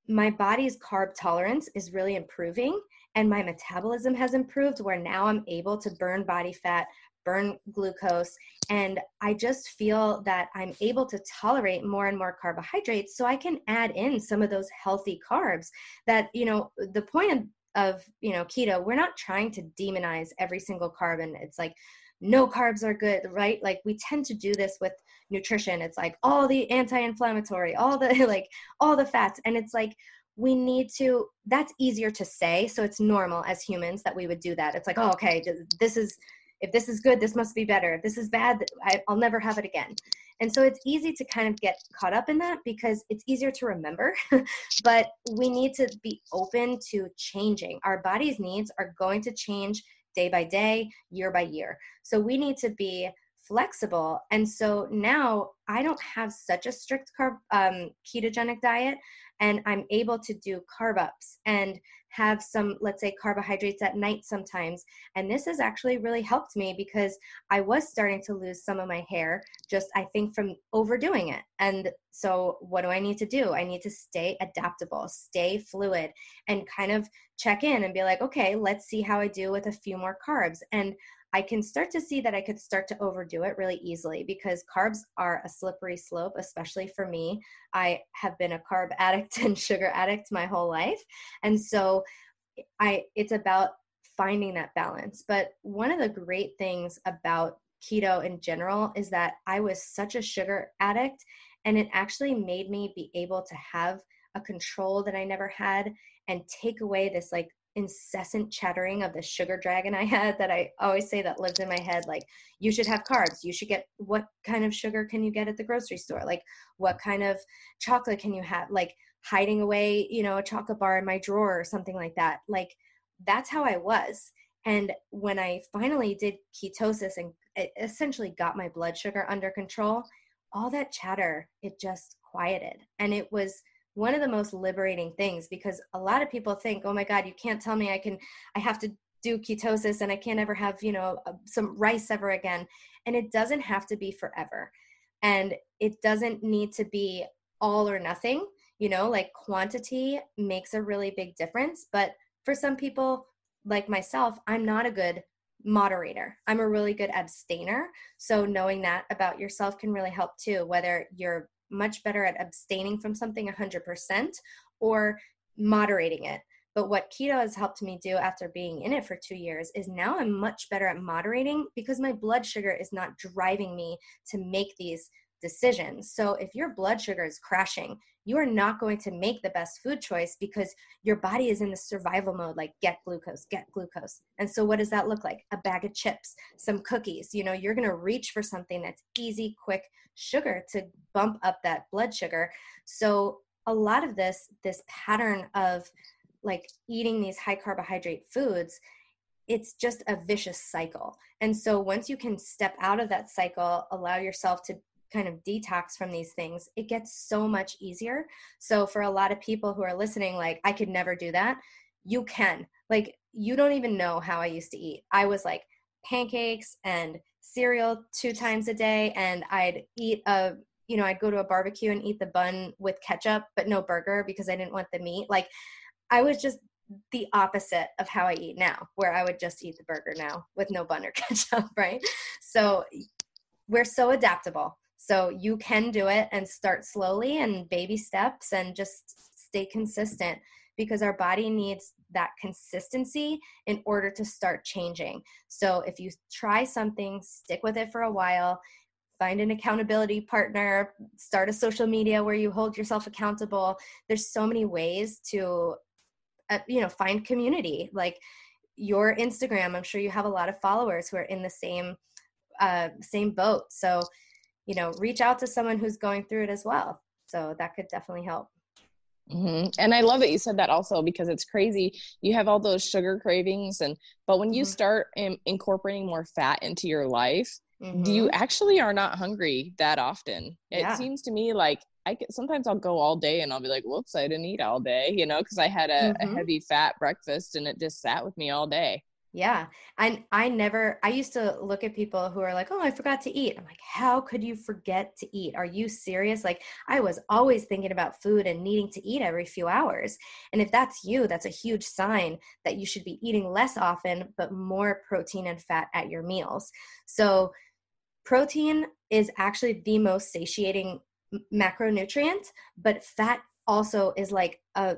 my body's carb tolerance is really improving and my metabolism has improved where now I'm able to burn body fat, burn glucose, and I just feel that I'm able to tolerate more and more carbohydrates so I can add in some of those healthy carbs that, you know, the point of, you know, keto, we're not trying to demonize every single carb and it's like no carbs are good, right? Like we tend to do this with nutrition. It's like all the anti-inflammatory, all the <laughs> like all the fats and it's like we need to that's easier to say so it's normal as humans that we would do that it's like oh okay this is if this is good this must be better. If this is bad I, will never have it again. And so it's easy to kind of get caught up in that because it's easier to remember <laughs> but we need to be open to changing. Our body's needs are going to change day by day year by year. So we need to be flexible. And so now I don't have such a strict carb um, ketogenic diet, and I'm able to do carb ups and have some, let's say, carbohydrates at night sometimes. And this has actually really helped me because I was starting to lose some of my hair, just I think from overdoing it. And so, what do I need to do? I need to stay adaptable, stay fluid, and kind of check in and be like, okay, let's see how I do with a few more carbs. And I can start to see that I could start to overdo it really easily because carbs are a slippery slope, especially for me. I have been a carb <laughs> addict and sugar addict my whole life. And so I it's about finding that balance. But one of the great things about keto in general is that I was such a sugar addict and it actually made me be able to have a control that I never had and take away this like incessant chattering of the sugar dragon I had that I always say that lived in my head like you should have carbs. You should get what kind of sugar can you get at the grocery store? Like what kind of chocolate can you have? Like hiding away you know a chocolate bar in my drawer or something like that. Like that's how I was. And when I finally did ketosis and essentially got my blood sugar under control all that chatter it just quieted. And it was one of the most liberating things because a lot of people think oh my god you can't tell me i can i have to do ketosis and i can't ever have you know uh, some rice ever again and it doesn't have to be forever. And it doesn't need to be all or nothing you know like quantity makes a really big difference but for some people like myself i'm not a good moderator. I'm a really good abstainer so knowing that about yourself can really help too whether you're much better at abstaining from something 100% or moderating it. But what keto has helped me do after being in it for two years is now I'm much better at moderating because my blood sugar is not driving me to make these decisions. So if your blood sugar is crashing, you are not going to make the best food choice because your body is in the survival mode like get glucose, get glucose. And so what does that look like? A bag of chips, some cookies. You know, you're going to reach for something that's easy, quick sugar to bump up that blood sugar. So a lot of this this pattern of like eating these high carbohydrate foods it's just a vicious cycle. And so once you can step out of that cycle, allow yourself to kind of detox from these things, it gets so much easier. So for a lot of people who are listening, like, I could never do that, you can. Like, you don't even know how I used to eat. I was like pancakes and cereal two times a day, and I'd eat a you know, I'd go to a barbecue and eat the bun with ketchup, but no burger because I didn't want the meat. Like, I was just the opposite of how I eat now, where I would just eat the burger now with no bun or <laughs> ketchup, right? So we're so adaptable. So you can do it and start slowly and baby steps and just stay consistent because our body needs that consistency in order to start changing. So if you try something, stick with it for a while, find an accountability partner, start a social media where you hold yourself accountable. There's so many ways to uh, you know find community like your instagram i'm sure you have a lot of followers who are in the same uh, same boat so you know reach out to someone who's going through it as well so that could definitely help Mm-hmm. And I love that you said that also because it's crazy. You have all those sugar cravings, and but when you mm-hmm. start in, incorporating more fat into your life, mm-hmm. you actually are not hungry that often. It yeah. seems to me like I get, sometimes I'll go all day and I'll be like, whoops, I didn't eat all day, you know, because I had a, mm-hmm. a, heavy fat breakfast and it just sat with me all day. Yeah. And I never, I used to look at people who are like, oh, I forgot to eat. I'm like, how could you forget to eat? Are you serious? Like, I was always thinking about food and needing to eat every few hours. And if that's you, that's a huge sign that you should be eating less often, but more protein and fat at your meals. So, protein is actually the most satiating macronutrient, but fat also is like a,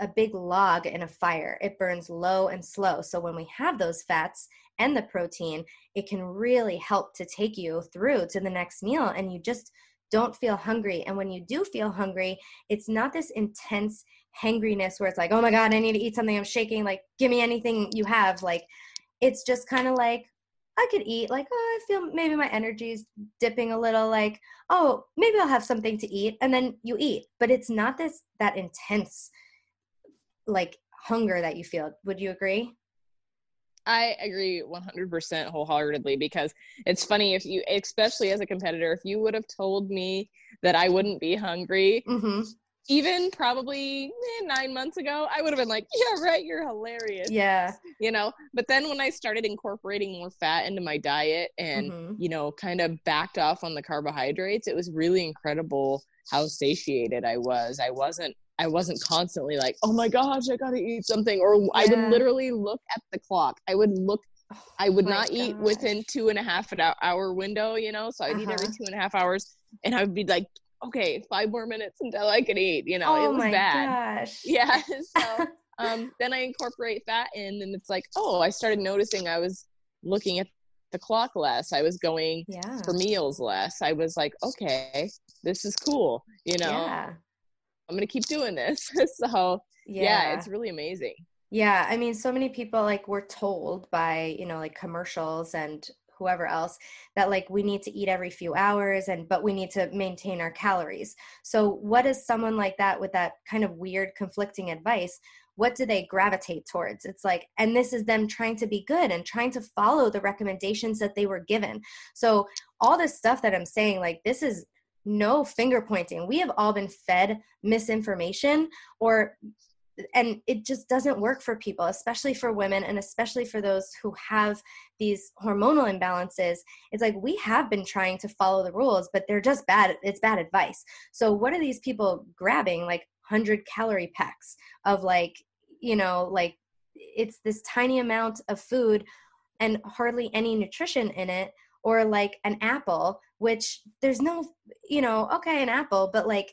a, big log in a fire. It burns low and slow. So when we have those fats and the protein, it can really help to take you through to the next meal and you just don't feel hungry. And when you do feel hungry, it's not this intense hangriness where it's like, oh my God, I need to eat something. I'm shaking. Like, give me anything you have. Like, it's just kind of like, I could eat, like, oh, I feel maybe my energy's dipping a little, like, oh, maybe I'll have something to eat. And then you eat. But it's not this, that intense, like, hunger that you feel. Would you agree? I agree 100% wholeheartedly because it's funny if you, especially as a competitor, if you would have told me that I wouldn't be hungry, mm-hmm even probably eh, nine months ago, I would have been like, yeah, right, you're hilarious. Yeah. You know, but then when I started incorporating more fat into my diet and, mm-hmm. you know, kind of backed off on the carbohydrates, it was really incredible how satiated I was. I wasn't I wasn't constantly like, oh my gosh, I gotta eat something. Or yeah. I would literally look at the clock. I would look I would oh not gosh. eat within two and a half an hour window, you know, so I'd uh-huh. eat every uh-huh. two and a half hours and I would be like okay, five more minutes until I can eat. You know, oh it was my bad. Gosh. <laughs> Yeah. <laughs> So um, then I incorporate fat in, and it's like, oh, I started noticing I was looking at the clock less. I was going yeah. for meals less. I was like, okay, this is cool. You know, yeah. I'm gonna keep doing this. <laughs> so yeah. yeah, it's really amazing. Yeah, I mean, so many people like were told by you know like commercials and whoever else that like we need to eat every few hours and but we need to maintain our calories so what is someone like that with that kind of weird conflicting advice what do they gravitate towards it's like and this is them trying to be good and trying to follow the recommendations that they were given so all this stuff that i'm saying like this is no finger pointing. We have all been fed misinformation or and it just doesn't work for people especially for women and especially for those who have these hormonal imbalances. It's like we have been trying to follow the rules but they're just bad it's bad advice. So what are these people grabbing? Like 100 calorie packs of like you know like it's this tiny amount of food and hardly any nutrition in it or like an apple which there's no you know okay an apple but like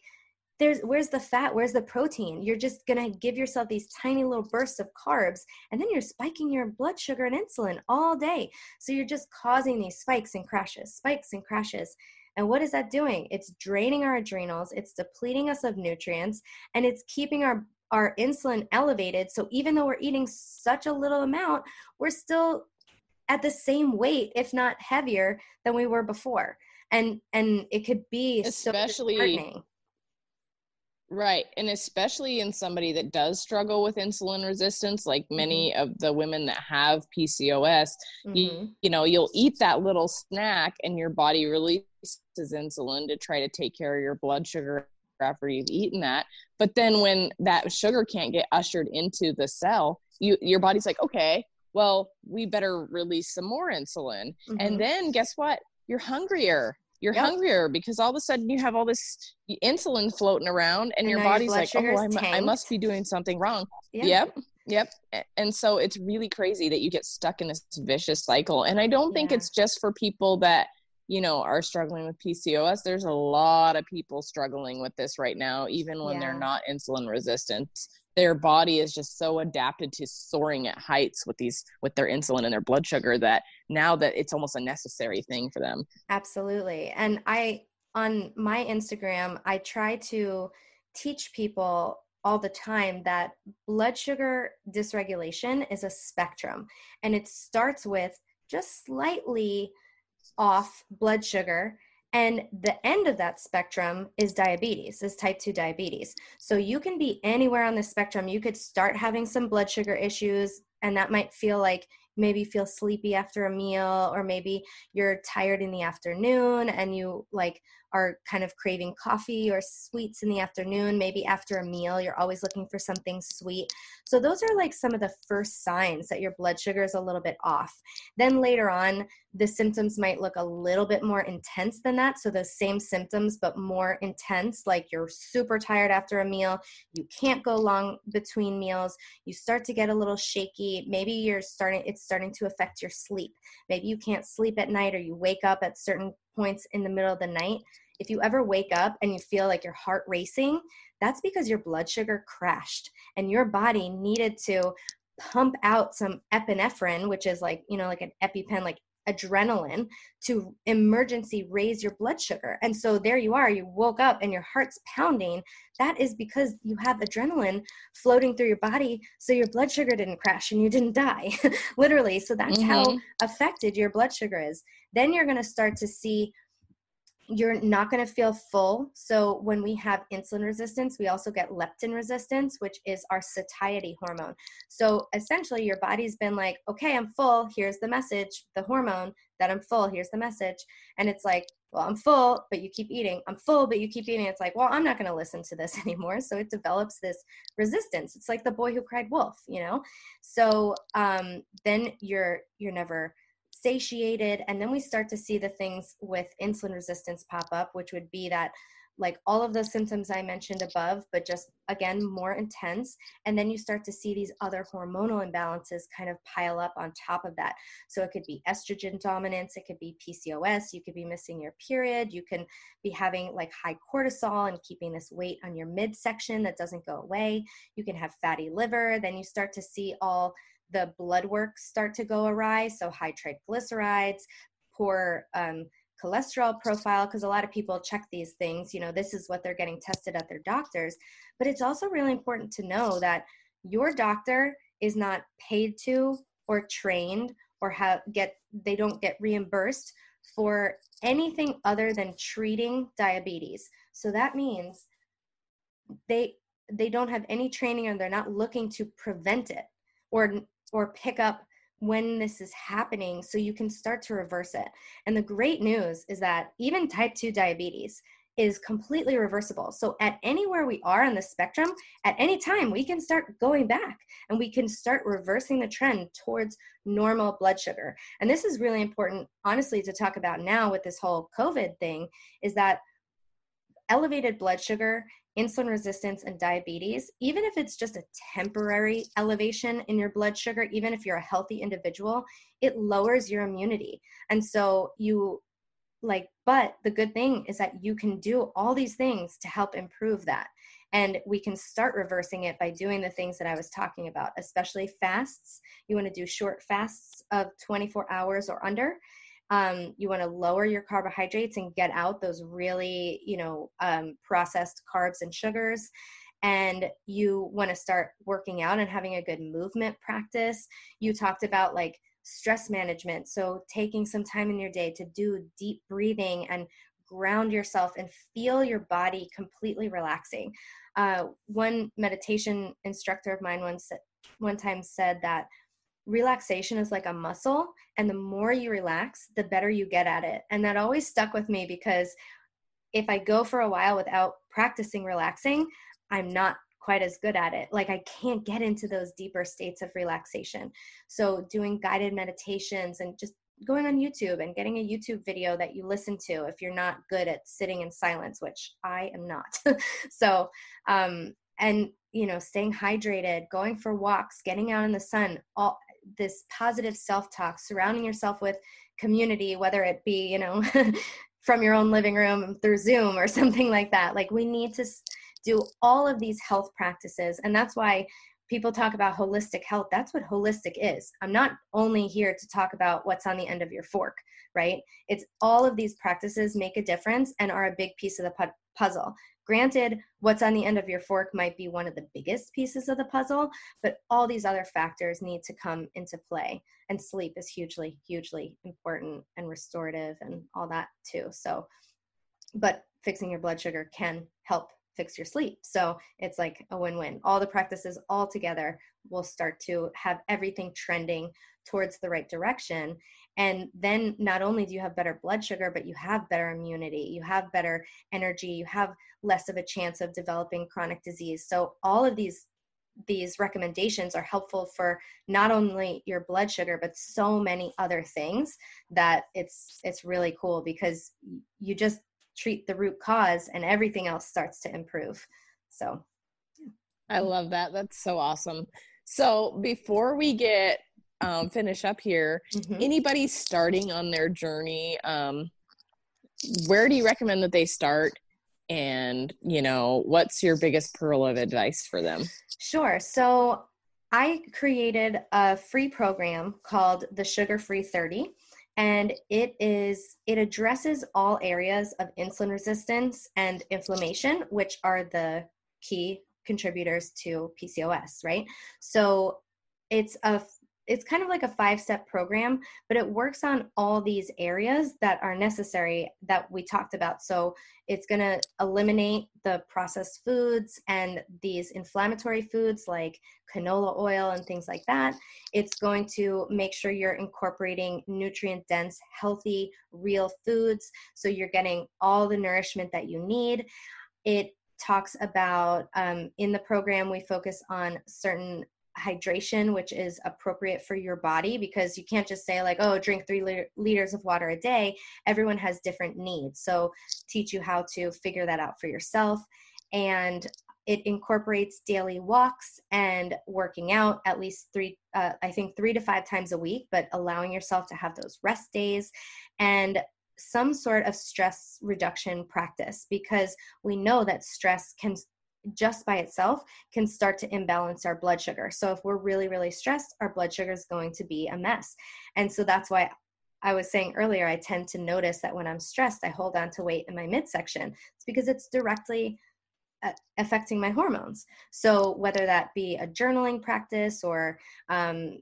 there's where's the fat? Where's the protein? You're just going to give yourself these tiny little bursts of carbs and then you're spiking your blood sugar and insulin all day. So you're just causing these spikes and crashes spikes and crashes. And what is that doing? It's draining our adrenals it's depleting us of nutrients and it's keeping our our insulin elevated. So even though we're eating such a little amount we're still at the same weight if not heavier than we were before and and it could be especially so Right. And especially in somebody that does struggle with insulin resistance, like many mm-hmm. of the women that have PCOS, mm-hmm. you, you know, you'll eat that little snack and your body releases insulin to try to take care of your blood sugar after you've eaten that. But then when that sugar can't get ushered into the cell, you your body's like, okay, well, we better release some more insulin. Mm-hmm. And then guess what? You're hungrier. You're yep. hungrier because all of a sudden you have all this insulin floating around and, and your body's your like, oh, I'm, I must be doing something wrong. Yeah. Yep. Yep. And so it's really crazy that you get stuck in this vicious cycle. And I don't think yeah. it's just for people that you know are struggling with PCOS there's a lot of people struggling with this right now even when yeah. they're not insulin resistant. Their body is just so adapted to soaring at heights with these with their insulin and their blood sugar that now that it's almost a necessary thing for them. Absolutely. And i on my instagram i try to teach people all the time that blood sugar dysregulation is a spectrum and it starts with just slightly off blood sugar and the end of that spectrum is diabetes is type 2 diabetes. So you can be anywhere on the spectrum. You could start having some blood sugar issues and that might feel like maybe feel sleepy after a meal or maybe you're tired in the afternoon and you like are kind of craving coffee or sweets in the afternoon, maybe after a meal, you're always looking for something sweet. So, those are like some of the first signs that your blood sugar is a little bit off. Then later on, the symptoms might look a little bit more intense than that. So, the same symptoms, but more intense, like you're super tired after a meal, you can't go long between meals, you start to get a little shaky. Maybe you're starting, it's starting to affect your sleep. Maybe you can't sleep at night or you wake up at certain points in the middle of the night if you ever wake up and you feel like your heart racing, that's because your blood sugar crashed and your body needed to pump out some epinephrine, which is like, you know, like an EpiPen, like adrenaline to emergency raise your blood sugar. And so there you are, you woke up and your heart's pounding. That is because you have adrenaline floating through your body so your blood sugar didn't crash and you didn't die. <laughs> Literally. So that's mm-hmm. how affected your blood sugar is. Then you're going to start to see you're not going to feel full. So when we have insulin resistance, we also get leptin resistance, which is our satiety hormone. So essentially, your body's been like, okay, I'm full. Here's the message, the hormone that I'm full. Here's the message. And it's like, well, I'm full, but you keep eating. I'm full, but you keep eating. It's like, well, I'm not going to listen to this <laughs> anymore. So it develops this resistance. It's like the boy who cried wolf, you know? So um, then you're, you're never, satiated and then we start to see the things with insulin resistance pop up which would be that like all of the symptoms I mentioned above, but just again more intense. And then you start to see these other hormonal imbalances kind of pile up on top of that. So it could be estrogen dominance, it could be PCOS, you could be missing your period, you can be having like high cortisol and keeping this weight on your midsection that doesn't go away. You can have fatty liver, then you start to see all the blood work start to go awry. So high triglycerides, poor um, cholesterol profile, because a lot of people check these things. You know, this is what they're getting tested at their doctors. But it's also really important to know that your doctor is not paid to or trained or have get they don't get reimbursed for anything other than treating diabetes. So that means they they don't have any training and they're not looking to prevent it or or pick up when this is happening so you can start to reverse it. And the great news is that even type 2 diabetes is completely reversible. So at anywhere we are on the spectrum, at any time we can start going back and we can start reversing the trend towards normal blood sugar. And this is really important honestly to talk about now with this whole COVID thing is that elevated blood sugar insulin resistance and diabetes, even if it's just a temporary elevation in your blood sugar, even if you're a healthy individual, it lowers your immunity. And so you like, but the good thing is that you can do all these things to help improve that. And we can start reversing it by doing the things that I was talking about, especially fasts. You want to do short fasts of 24 hours or under um, you want to lower your carbohydrates and get out those really you know um, processed carbs and sugars and you want to start working out and having a good movement practice. You talked about like stress management so taking some time in your day to do deep breathing and ground yourself and feel your body completely relaxing. Uh, one meditation instructor of mine once one time said that relaxation is like a muscle and the more you relax the better you get at it. And that always stuck with me because if i go for a while without practicing relaxing i'm not quite as good at it. Like i can't get into those deeper states of relaxation. So doing guided meditations and just going on youtube and getting a youtube video that you listen to if you're not good at sitting in silence which i am not. <laughs> So um and you know staying hydrated going for walks getting out in the sun all this positive self-talk surrounding yourself with community whether it be you know <laughs> from your own living room through zoom or <laughs> something like that. Like we need to do all of these health practices and that's why people talk about holistic health. That's what holistic is. I'm not only here to talk about what's on the end of your fork right? It's all of these practices make a difference and are a big piece of the puzzle Granted, what's on the end of your fork might be one of the biggest pieces of the puzzle, but all these other factors need to come into play. And sleep is hugely, hugely important and restorative and all that too. So, but fixing your blood sugar can help fix your sleep. So it's like a win win. All the practices all together will start to have everything trending towards the right direction. And then not only do you have better blood sugar, but you have better immunity, you have better energy, you have less of a chance of developing chronic disease. So all of these these recommendations are helpful for not only your blood sugar but so many other things that it's it's really cool because you just treat the root cause and everything else starts to improve. So i love that. That's so awesome. So before we get um, finish up here. Mm-hmm. anybody starting on their journey um, where do you recommend that they start? And you know what's your biggest pearl of advice for them? Sure. So i created a free program called the sugar free 30 and it is it addresses all areas of insulin resistance and inflammation which are the key contributors to PCOS right? So it's a it's kind of like a five step program but it works on all these areas that are necessary that we talked about. So it's going to eliminate the processed foods and these inflammatory foods like canola oil and things like that. It's going to make sure you're incorporating nutrient dense healthy real foods so you're getting all the nourishment that you need. It talks about um, in the program we focus on certain hydration which is appropriate for your body because you can't just say like oh drink three liter- liters of water a day. Everyone has different needs. So teach you how to figure that out for yourself. And it incorporates daily walks and working out at least three uh, i think three to five times a week but allowing yourself to have those rest days and some sort of stress reduction practice because we know that stress can just by itself can start to imbalance our blood sugar. So if we're really, really stressed, our blood sugar is going to be a mess. And so that's why I was saying earlier, I tend to notice that when I'm stressed, I hold on to weight in my midsection. It's because it's directly uh, affecting my hormones. So whether that be a journaling practice or um,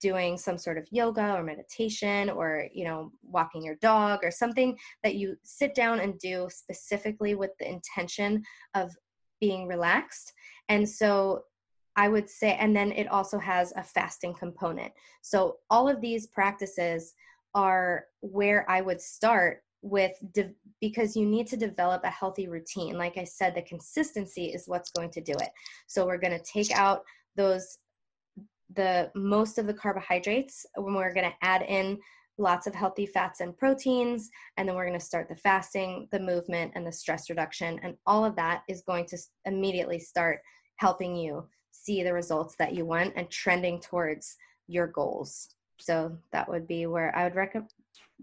doing some sort of yoga or meditation or you know walking your dog or something that you sit down and do specifically with the intention of being relaxed. And so I would say, and then it also has a fasting component. So all of these practices are where I would start with de- because you need to develop a healthy routine. Like I said, the consistency is what's going to do it. So we're going to take out those the most of the carbohydrates when we're going to add in lots of healthy fats and proteins. And then we're going to start the fasting, the movement, and the stress reduction. And all of that is going to immediately start helping you see the results that you want and trending towards your goals. So that would be where I would rec-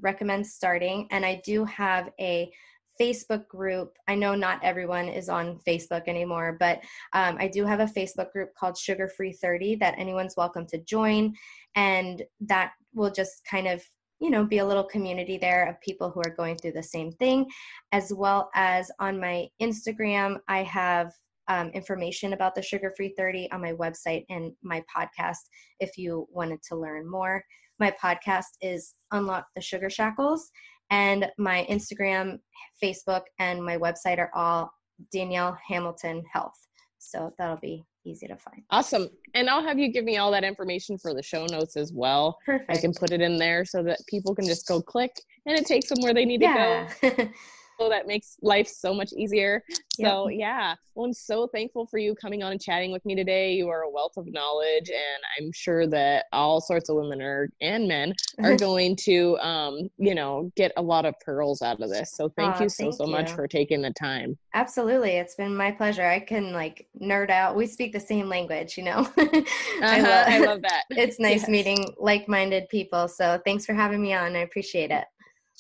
recommend starting. And I do have a Facebook group. I know not everyone is on Facebook anymore, but um, I do have a Facebook group called Sugar Free 30 that anyone's welcome to join. And that will just kind of you know, be a little community there of people who are going through the same thing. As well as on my Instagram, I have um, information about the Sugar Free 30 on my website and my podcast if you wanted to learn more. My podcast is Unlock the Sugar Shackles, and my Instagram, Facebook, and my website are all Danielle Hamilton Health. So that'll be easy to find. Awesome. And I'll have you give me all that information for the show notes as well. Perfect. I can put it in there so that people can just go click and it takes them where they need yeah. to go. <laughs> that makes life so much easier. So yeah, well, I'm so thankful for you coming on and chatting with me today. You are a wealth of knowledge, and I'm sure that all sorts of women are and men are <laughs> going to, um, you know, get a lot of pearls out of this. So thank oh, you so thank so you. much for taking the time. Absolutely, it's been my pleasure. I can like nerd out. We speak the same language, you know. <laughs> uh-huh. I, love, I, love, <laughs> that. It's nice yes. meeting like-minded people. So thanks for having me on. I appreciate it.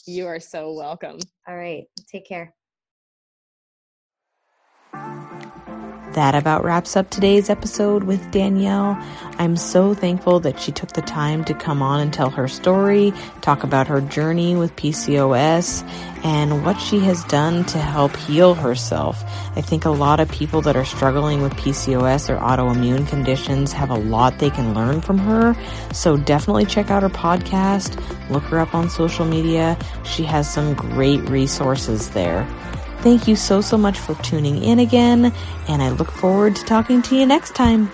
You are so welcome. All right. Take care. That about wraps up today's episode with Danielle. I'm so thankful that she took the time to come on and tell her story, talk about her journey with PCOS, and what she has done to help heal herself. I think a lot of people that are struggling with PCOS or autoimmune conditions have a lot they can learn from her. So definitely check out her podcast, look her up on social media. She has some great resources there. Thank you so, so much for tuning in again, and I look forward to talking to you next time.